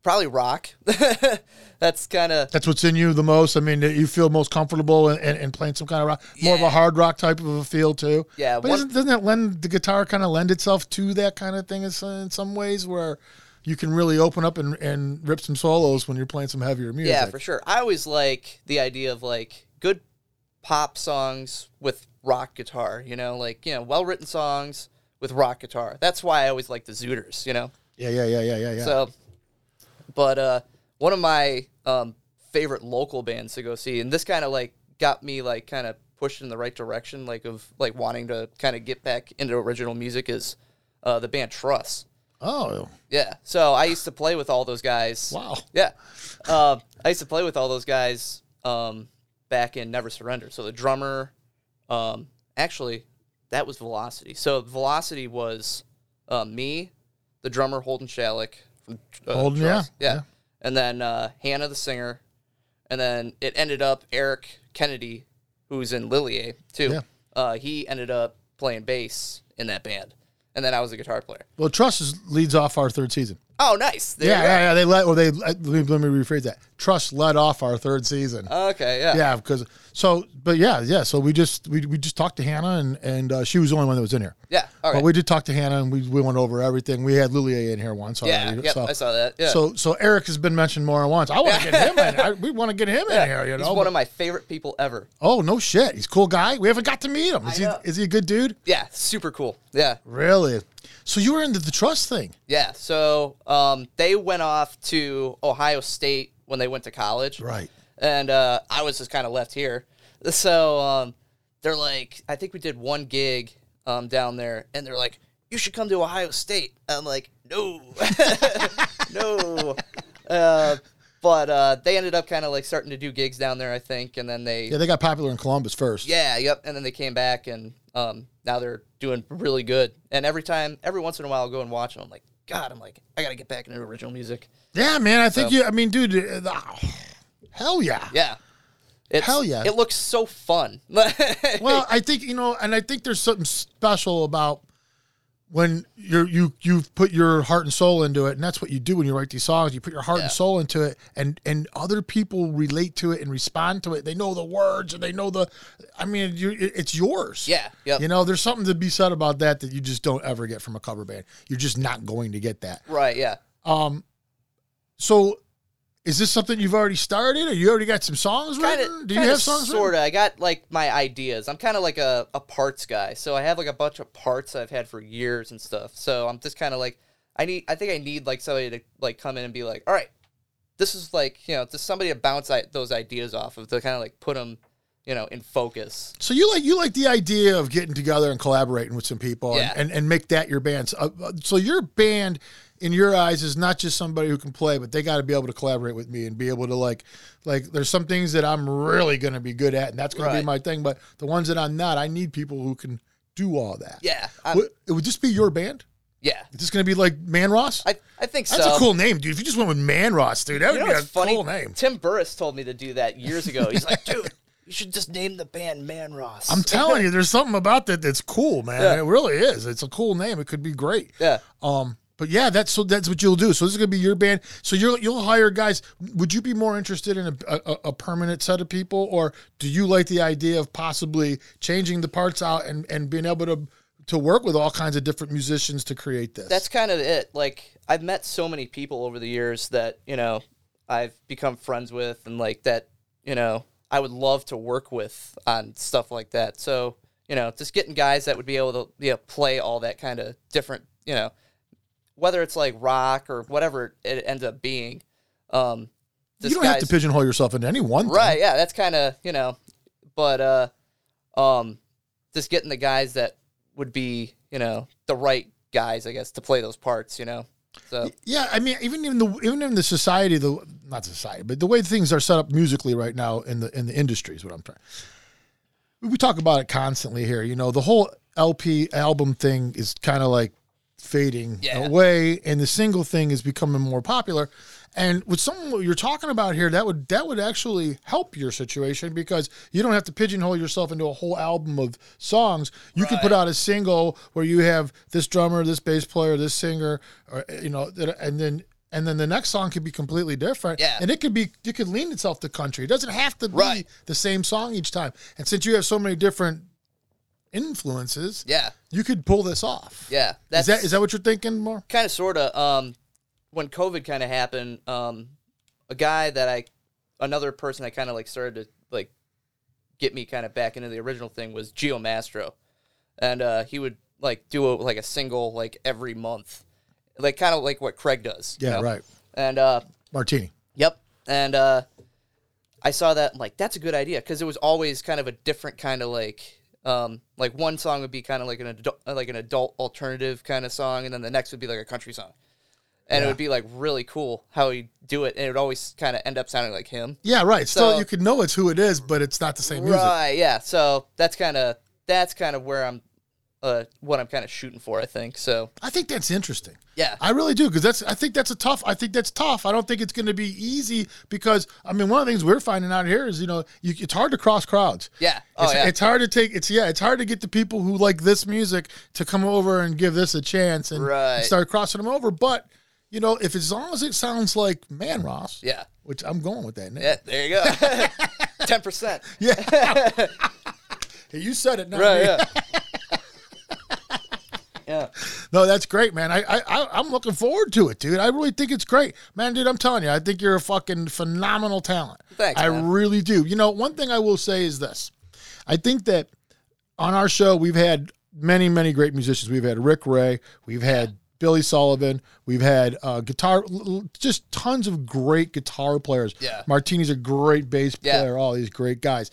probably rock. That's kind of That's what's in you the most. I mean, you feel most comfortable in, in, in playing some kind of rock, more of a hard rock type of a feel too. Yeah, but one- doesn't that lend the guitar kind of lend itself to that kind of thing in some, in some ways where you can really open up and, and rip some solos when you're playing some heavier music? yeah, for sure. I always like the idea of like good pop songs with rock guitar. You know, like you know, well written songs with rock guitar. That's why I always like the Zooters. You know. yeah, yeah, yeah, yeah, yeah. yeah. So, but uh, one of my um, favorite local bands to go see, and this kind of like got me like kind of pushed in the right direction, like of like wanting to kind of get back into original music is uh, the band Truss. oh, Yeah, so I used to play with all those guys. wow. Yeah, uh, I used to play with all those guys um, back in Never Surrender. So the drummer, um, actually, that was Velocity. So Velocity was uh, me, the drummer Holden Shalik uh, Holden, yeah, yeah, yeah. and then uh, Hannah the singer, and then it ended up Eric Kennedy, who's in Lillier too. Yeah. Uh, he ended up playing bass in that band, and then I was a guitar player. Well, Trust is, leads off our third season. Oh, nice. There Yeah, you go. yeah, yeah. They let, or they let me, let me rephrase that. Trust led off our third season. Okay, yeah. yeah, because so, but yeah, yeah. So we just we, we just talked to Hannah and and uh, she was the only one that was in here. Yeah. All right. But we did talk to Hannah and we, we went over everything. We had Lilier in here once yeah. already. Yep. so, I saw that. Yeah. so so Eric has been mentioned more than once. I want to get him in. I, we want to get him in here. You know, He's one of my favorite people ever. oh no shit, he's a cool guy. We haven't got to meet him. Is he know. is he a good dude? Yeah. Super cool. Yeah. Really? So you were into the trust thing. Yeah. So um, they went off to Ohio State when they went to college. Right. And uh, I was just kind of left here. So um, they're like, I think we did one gig um, down there, and they're like, you should come to Ohio State. I'm like, no, no. Uh, but uh, they ended up kind of like starting to do gigs down there, I think, and then they Yeah, they got popular in Columbus first. Yeah, yep. And then they came back, and um, now they're doing really good. And every time, every once in a while, I'll go and watch them. I'm like, God, I'm like, I gotta get back into original music. Yeah, man. I think So- you. I mean, dude. uh, oh, hell yeah. Yeah, it's, Hell yeah. It looks so fun. Well, I think you know, and I think there's something special about when you're you you've put your heart and soul into it, and that's what you do when you write these songs. You put your heart Yeah. and soul into it, and and other people relate to it and respond to it. They know the words and they know the. I mean, you, it's yours. yeah, yep. You know, there's something to be said about that that you just don't ever get from a cover band. You're just not going to get that. right, yeah. Um, so. Is this something you've already started, or you already got some songs Kind written? Do you have songs? Sort of. I got like my ideas. I'm kind of like a, a parts guy, so I have like a bunch of parts I've had for years and stuff. So I'm just kind of like, I need. I think I need like somebody to like come in and be like, all right, this is like you know, just somebody to bounce I- those ideas off of to kind of like put them, you know, in focus. So you like you like the idea of getting together and collaborating with some people Yeah. and, and, and make that your band. So, uh, so your band, in your eyes, is not just somebody who can play, but they got to be able to collaborate with me and be able to like like. There's some things that I'm really going to be good at, and that's going to be my thing. But the ones that I'm not, I need people who can do all that. Yeah, Would, would this be your band? yeah. Is this going to be like Manross? I I think so. That's a cool name, dude. If you just went with Manross, dude, that You would be a funny? cool name. Tim Burris told me to do that years ago. He's like, dude, you should just name the band Manross. I'm telling you, there's something about that that's cool, man. Yeah. It really is. It's a cool name. It could be great. yeah. Um, but yeah, that's so that's what you'll do. So this is gonna be your band. So you'll you'll hire guys. Would you be more interested in a, a, a permanent set of people, or do you like the idea of possibly changing the parts out and, and being able to to work with all kinds of different musicians to create this? that's kind of it. Like I've met so many people over the years that you know I've become friends with, and like that you know I would love to work with on stuff like that. So you know, just getting guys that would be able to you know, play all that kind of different, you know, whether it's like rock or whatever it ends up being. Um, you don't have to pigeonhole yourself into any one thing. Right, yeah, that's kind of, you know, but uh um just getting the guys that would be, you know, the right guys, I guess, to play those parts, you know. So, Yeah, I mean, even in the even in the society, the not society, but the way things are set up musically right now in the in the industry is what I'm trying. We talk about it constantly here. You know, the whole LP album thing is kind of like fading Yeah. away, and the single thing is becoming more popular. And with some what you're talking about here, that would that would actually help your situation because you don't have to pigeonhole yourself into a whole album of songs. You can put out a single where you have this drummer, this bass player, this singer, or you know, and then and then the next song could be completely different. Yeah. and it could be it could lean itself to country. It doesn't have to be Right. the same song each time. And since you have so many different influences, Yeah, you could pull this off. yeah. Is That's that is that what you're thinking more? kind of sort of um when covid kind of happened um a guy that i another person that kind of like started to like get me kind of back into the original thing was geo mastro and uh he would like do a, like a single like every month like kind of like what craig does Yeah, know? right. and uh Martini. Yep. And uh, I saw that I'm like that's a good idea because it was always kind of a different kind of like um, like one song would be kind of like an adult, like an adult alternative kind of song, and then the next would be like a country song, and Yeah. it would be like really cool how he do it, and it would always kind of end up sounding like him. Yeah, right. Still, So- you could know it's who it is, but it's not the same music. Right. Yeah. So that's kind of that's kind of where I'm, uh, what I'm kind of shooting for. I think so. I think that's interesting. Yeah. I really do because that's. I think that's a tough. I think that's tough. I don't think it's going to be easy because I mean, one of the things we're finding out here is you know you, it's hard to cross crowds. Yeah. Oh it's, yeah. it's hard to take. It's yeah. It's hard to get the people who like this music to come over and give this a chance and, and start crossing them over. But you know, if as long as it sounds like Manross, yeah. which I'm going with that name. Yeah. There you go. Ten percent. Yeah. Hey, you said it now. Right. Yeah. Yeah. No, that's great, man. I, I, I I'm looking forward to it, dude. I really think it's great, man, dude. I'm telling you, I think you're a fucking phenomenal talent. Thanks, I man. really do. You know, one thing I will say is this: I think that on our show we've had many, many great musicians. We've had Rick Ray, we've had Billy Sullivan, we've had uh, guitar, just tons of great guitar players. Yeah. Martini's a great bass Yeah. player. All these great guys.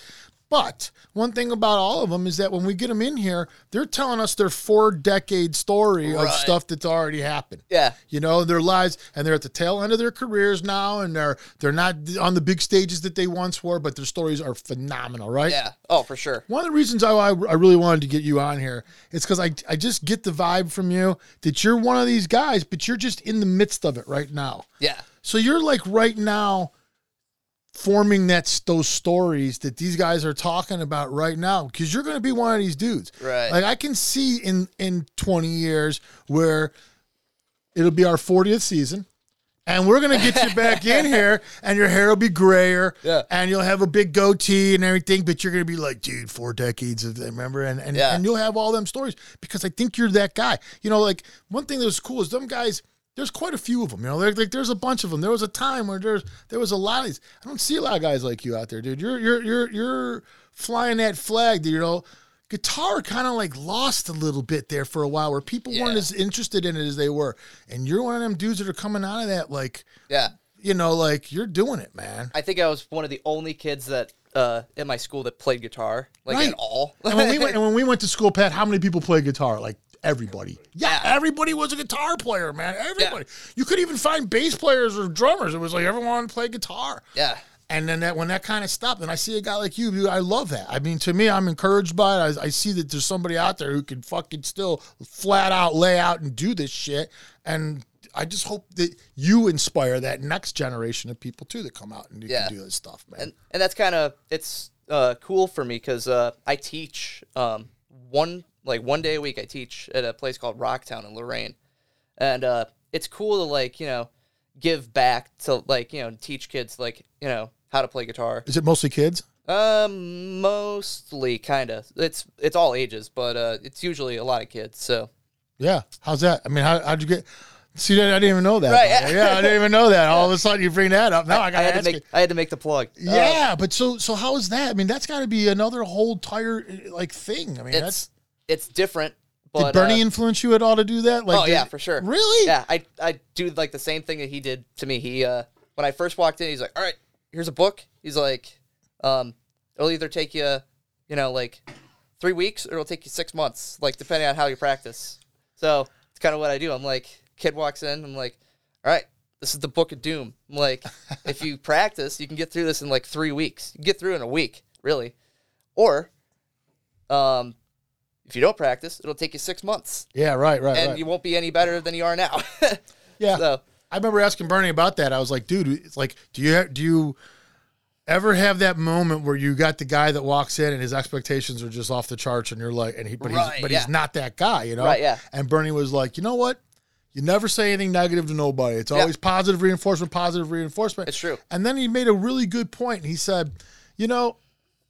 But one thing about all of them is that when we get them in here, they're telling us their four decade story of stuff that's already happened. Yeah. You know, their lives, and they're at the tail end of their careers now, and they're they're not on the big stages that they once were, but their stories are phenomenal, right? Yeah. Oh, for sure. One of the reasons I, I I really wanted to get you on here is because I, I just get the vibe from you that you're one of these guys, but you're just in the midst of it right now. Yeah. So you're like right now forming that those stories that these guys are talking about right now because you're going to be one of these dudes. Right. Like I can see in in 20 years where it'll be our 40th season and we're going to get you back in here and your hair will be grayer Yeah. and you'll have a big goatee and everything but you're going to be like dude four decades of remember and and, Yeah. and you'll have all them stories because I think you're that guy. You know like one thing that was cool is them guys there's quite a few of them, you know. There, like, there's a bunch of them. There was a time where there's there was a lot of these. I don't see a lot of guys like you out there, dude. You're you're you're you're flying that flag. You know, guitar kind of like lost a little bit there for a while, where people weren't as interested in it as they were. And you're one of them dudes that are coming out of that, like Yeah. you know, like you're doing it, man. I think I was one of the only kids that uh, in my school that played guitar, like Right. at all. And when we went and when we went to school, Pat, how many people play guitar? Like everybody. Yeah, Yeah. everybody was a guitar player, man. Everybody. You couldn't even find bass players or drummers. It was like everyone wanted to play guitar. yeah. And then that when that kind of stopped, and I see a guy like you, dude, I love that. I mean, to me, I'm encouraged by it. I, I see that there's somebody out there who can fucking still flat out lay out and do this shit. And I just hope that you inspire that next generation of people too that come out and Yeah. can do this stuff, man. and and that's kind of it's uh, cool for me because uh, I teach um, one like one day a week. I teach at a place called Rocktown in Lorain, and uh, it's cool to like you know give back to like you know teach kids like you know how to play guitar. Is it mostly kids? Um, mostly kind of. It's it's all ages, but uh, it's usually a lot of kids. So Yeah. How's that? I mean, how, how'd you get? See, I didn't even know that. Right, by the way. yeah. I didn't even know that. All of a sudden, you bring that up. Now I, I got had to make you. I had to make the plug. Uh, Yeah, but so so how is that? I mean, that's got to be another whole tire like thing. I mean, that's it's different. did But Bernie uh, influence you at all to do that? Like, oh yeah, did- for sure. Really? Yeah, I I do like the same thing that he did to me. He uh when I first walked in, he's like, "All right, here's a book." He's like, um, it'll either take you, you know, like three weeks, or it'll take you six months, like depending on how you practice. So it's kind of what I do. I'm like, kid walks in, I'm like, "All right, this is the Book of Doom." I'm like, if you practice, you can get through this in like three weeks. You can get through in a week, really, or um. If you don't practice, it'll take you six months, Yeah, right, right, and right. you won't be any better than you are now. yeah. So I remember asking Bernie about that. I was like, dude, it's like, do you do you ever have that moment where you got the guy that walks in and his expectations are just off the charts, and you're like, and he, but Right, he's but yeah. he's not that guy, you know? Right, yeah. And Bernie was like, you know what? You never say anything negative to nobody. It's always positive reinforcement, positive reinforcement. It's true. And then he made a really good point. He said, you know,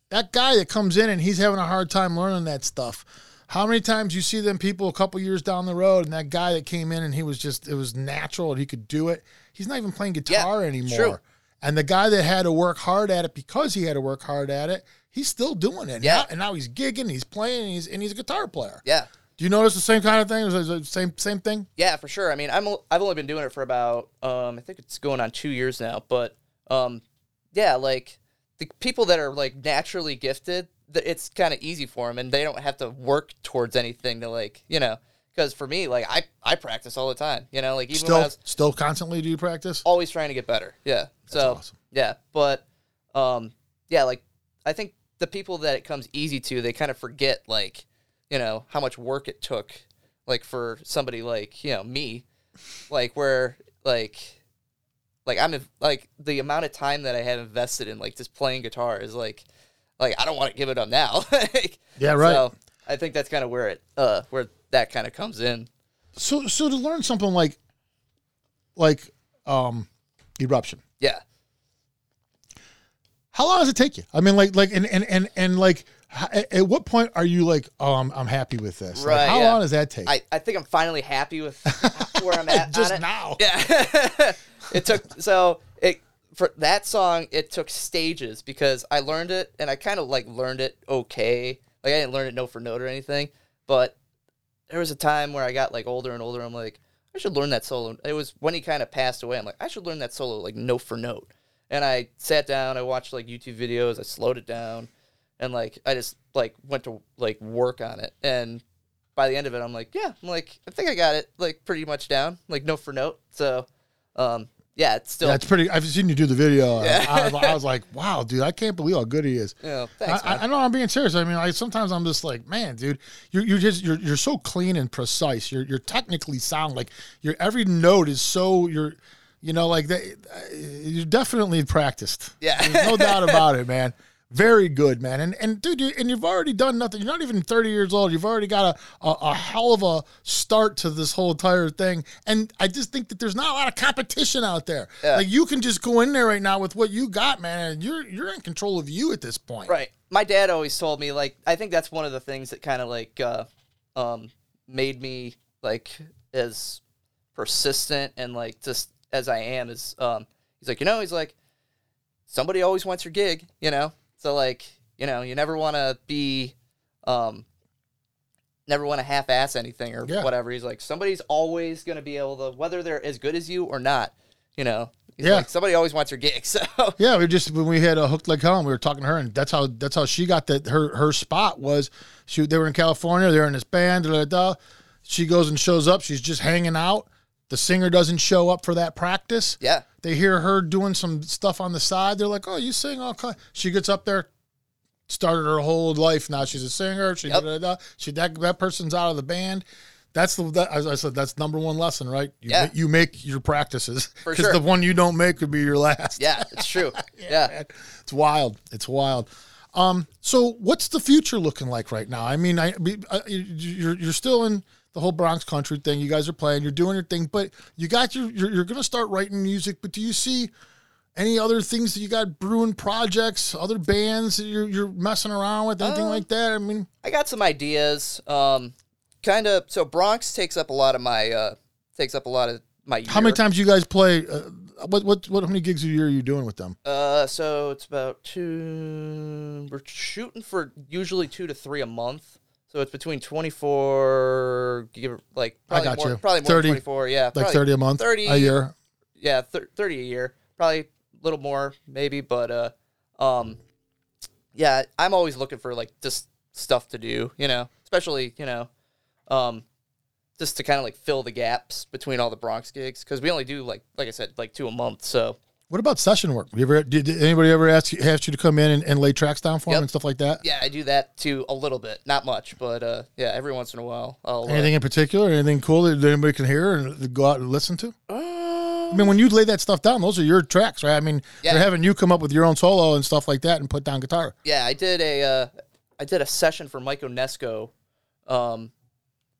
that guy that comes in and he's having a hard time learning that stuff. How many times you see them people a couple years down the road, and that guy that came in and he was just it was natural and he could do it. He's not even playing guitar anymore. true. And the guy that had to work hard at it because he had to work hard at it, he's still doing it. Yeah. Now- and now he's gigging, he's playing, and he's and he's a guitar player. Yeah. Do you notice the same kind of thing? Is it the same same thing? Yeah, for sure. I mean, I'm I've only been doing it for about um I think it's going on 2 years now, but um yeah, like the people that are like naturally gifted, it's kind of easy for them and they don't have to work towards anything to like, you know, cuz for me like I I practice all the time, you know, like even Still, was still constantly do you practice? always trying to get better. Yeah. so awesome. yeah, but um yeah, like I think the people that it comes easy to, they kind of forget like, you know, how much work it took like for somebody like, you know, me, like where like like I'm like the amount of time that I have invested in like just playing guitar is like like I don't want to give it up now. Like, Yeah, right. So I think that's kind of where it uh where that kind of comes in. So so to learn something like like um eruption. Yeah. How long does it take you? I mean, like, like, and and and, and like, at, at what point are you like, oh, I'm, I'm happy with this? Like, Right, how yeah. long does that take? I, I think I'm finally happy with where I'm at. Just now. Yeah. it took so for that song it took stages because I learned it and I kind of like learned it okay. Like I didn't learn it note for note or anything, but there was a time where I got like older and older. I'm like, I should learn that solo. It was when he kind of passed away. I'm like, I should learn that solo like note for note. And I sat down, I watched like YouTube videos, I slowed it down, and like I just like went to like work on it. And by the end of it, I'm like, yeah, I'm like, I think I got it like pretty much down, like note for note. So, um, yeah, it's still, yeah, pretty. I've seen you do the video. Yeah. I, I, was, I was like, wow, dude, I can't believe how good he is. you know, thanks, I, I. I know I'm being serious. I mean, like sometimes I'm just like, man, dude, you're you're just you're you're so clean and precise. You're you're technically sound. Like your every note is so you're, you know, like that. Uh, you're definitely practiced. Yeah. There's no doubt about it, man. Very good, man. And and dude, you, and you've already done nothing. You're not even 30 years old. You've already got a, a a hell of a start to this whole entire thing. And I just think that there's not a lot of competition out there. Yeah. Like you can just go in there right now with what you got, man, and you're you're in control of you at this point. Right. My dad always told me like I think that's one of the things that kind of like uh, um, made me like as persistent and like just as I am is um, he's like you know he's like somebody always wants your gig you know so like you know you never want to be um, never want to half-ass anything or Yeah. whatever he's like somebody's always going to be able to whether they're as good as you or not you know he's Yeah. like somebody always wants your gig so Yeah, we just when we had a hooked like hell, and we were talking to her, and that's how that's how she got that her her spot was. She they were in California, they were in this band, da, da, da. She goes and shows up. She's just hanging out. The singer doesn't show up for that practice. yeah They hear her doing some stuff on the side. They're like, "Oh, you sing all kind." She gets up there, started her whole life. Now she's a singer. She Yep. da, da, da. she that that person's out of the band. That's the that, as I said. That's number one lesson, right? You, Yeah. you make your practices because sure. the one you don't make could be your last. yeah it's true yeah. man. It's wild. It's wild. Um, so what's the future looking like right now? I mean, I, be- I you're you're still in the whole Bronx country thing. You guys are playing. You're doing your thing, but you got your you're, you're going to start writing music. But do you see any other things that you got brewing projects, other bands that you're you're messing around with, anything Uh, like that? I mean, I got some ideas. Um, kind of. So Bronx takes up a lot of my uh, takes up a lot of my. how many year. times you guys play? Uh, what what what? How many gigs a year are you doing with them? Uh, so it's about two. We're shooting for usually two to three a month. So it's between twenty four. Give like I got more, you. Probably more 30 than twenty four. Yeah, Like thirty a month, 30 a year. yeah, thir- 30 a year. Probably a little more, maybe, but uh um yeah, I'm always looking for like just stuff to do, you know, especially, you know, um just to kind of like fill the gaps between all the Bronx gigs cuz we only do like like I said like two a month. So, What about session work? You ever did, anybody ever ask you asked you to come in and, and lay tracks down for them and stuff like that? yeah, I do that too a little bit, not much, but uh yeah, every once in a while I'll uh, Anything in particular? Anything cool that anybody can hear and go out and listen to? uh, I mean, when you lay that stuff down, those are your tracks, right? I mean, Yeah. they're having you come up with your own solo and stuff like that and put down guitar. Yeah, I did a uh, I did a session for Mike Onesko, um,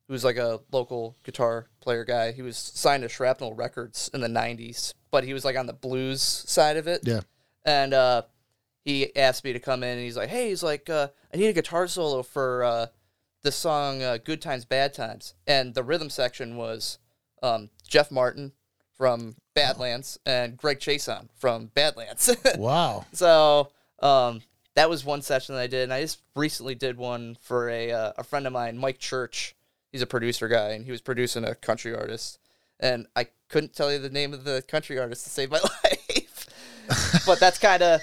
who was like a local guitar player guy. He was signed to Shrapnel Records in the '90s, but he was like on the blues side of it. Yeah. And uh, he asked me to come in, and he's like, "Hey, he's like, uh, I need a guitar solo for uh, the song uh, "Good Times, Bad Times," and the rhythm section was um, Jeff Martin from Badlands and Greg Chaisson from Badlands. Wow. so um, that was one session that I did, and I just recently did one for a uh, a friend of mine, Mike Church. He's a producer guy, and he was producing a country artist, and I couldn't tell you the name of the country artist to save my life. but that's kind of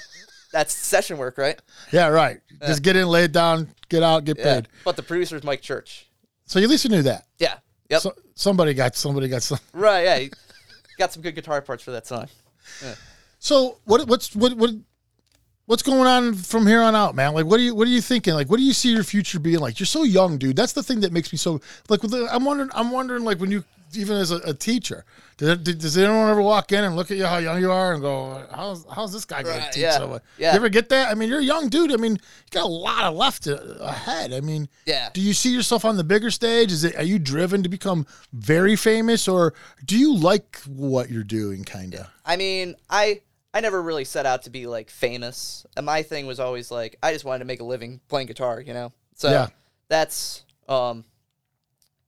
that's session work, right? Yeah, right. Just get in, lay it down, get out, get Yeah. paid. But the producer's Mike Church. So you at least you knew that. Yeah. Yep. So, somebody got somebody got some. right. Yeah. Got some good guitar parts for that song. So what what's what what what's going on from here on out, man? Like what are you what are you thinking? Like what do you see your future being like? You're so young, dude. That's the thing that makes me so like I'm wondering I'm wondering like when you even as a, a teacher, did, did, does anyone ever walk in and look at you how young you are and go, how's how's this guy going Right, to teach yeah, someone? yeah. You ever get that? I mean, you're a young dude. I mean, you got a lot of left to, ahead. I mean, Yeah. do you see yourself on the bigger stage? Is it are you driven to become very famous, or do you like what you're doing? Kind of. I mean, I I never really set out to be like famous. And my thing was always like I just wanted to make a living playing guitar, you know. So Yeah. that's um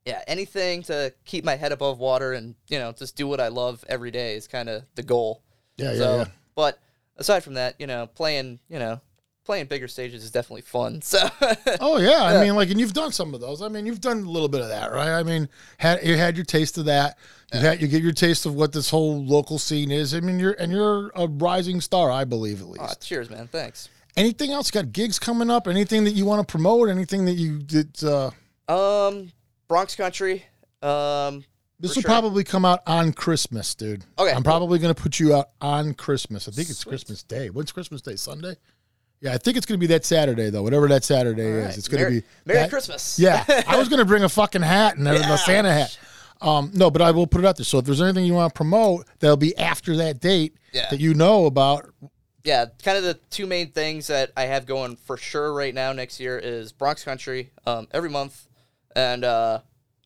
yeah, anything to keep my head above water and, you know, just do what I love every day is kind of the goal. Yeah, yeah, so, yeah. but aside from that, you know, playing, you know, playing bigger stages is definitely fun. So Oh yeah, I mean, like, and you've done some of those. I mean, you've done a little bit of that, right? I mean, had you had your taste of that. You had you get your taste of what this whole local scene is. I mean, you're and you're a rising star, I believe at least. Aw, cheers, man. Thanks. Anything else? Got gigs coming up? Anything that you want to promote? Anything that you did? Uh, Um Bronx Country. Um this will sure. probably come out on Christmas, dude. Okay, I'm probably going to put you out on Christmas. I think it's Sweet. Christmas Day. When's Christmas Day? Sunday. Yeah, I think it's going to be that Saturday though. Whatever that Saturday is, it's going to be Merry that- Christmas. Yeah, I was gonna bring a fucking hat and a, Yeah. a Santa hat. Um, no, but I will put it out there. So if there's anything you want to promote, that'll be after that date Yeah. that you know about. yeah, kind of the two main things that I have going for sure right now next year is Bronx Country um, every month, and uh,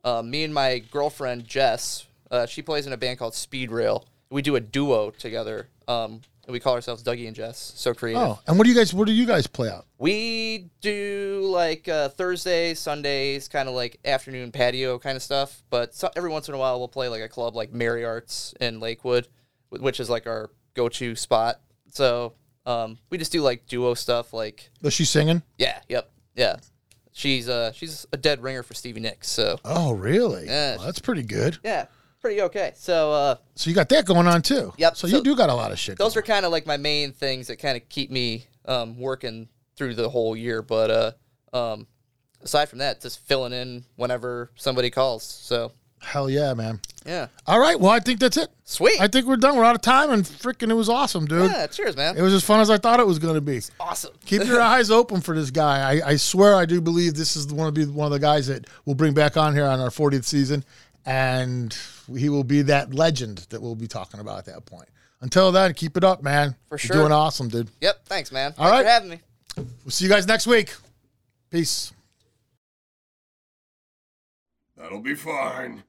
uh, me and my girlfriend Jess, uh, she plays in a band called Speed Rail. We do a duo together. Um, and we call ourselves Dougie and Jess. So creative. Oh, and what do you guys? What do you guys play out? We do like uh, Thursdays, Sundays, kind of like afternoon patio kind of stuff. But so, every once in a while, we'll play like a club like Mary Arts in Lakewood, which is like our go-to spot. So um, we just do like duo stuff. Like Was she singing? yeah, yep, yeah. She's uh she's a dead ringer for Stevie Nicks. So Oh, really? Yeah. Well, that's pretty good. yeah, pretty okay. So uh, So you got that going on too. Yep, So, so- you do got a lot of shit. those going are kind of like my main things that kind of keep me um, working through the whole year. But uh, um, aside from that, just filling in whenever somebody calls. So. Hell yeah, man. yeah, All right. Well, I think that's it. sweet. I think we're done. We're out of time, and freaking, it was awesome, dude. yeah, cheers, man. It was as fun as I thought it was going to be. awesome. Keep your eyes open for this guy. I, I swear I do believe this is one of be one of the guys that we'll bring back on here on our 40th season, and he will be that legend that we'll be talking about at that point. Until then, keep it up, man. For sure. You're sure. doing awesome, dude. Yep. Thanks, man. All Thanks right. for having me. We'll see you guys next week. Peace. That'll be fine.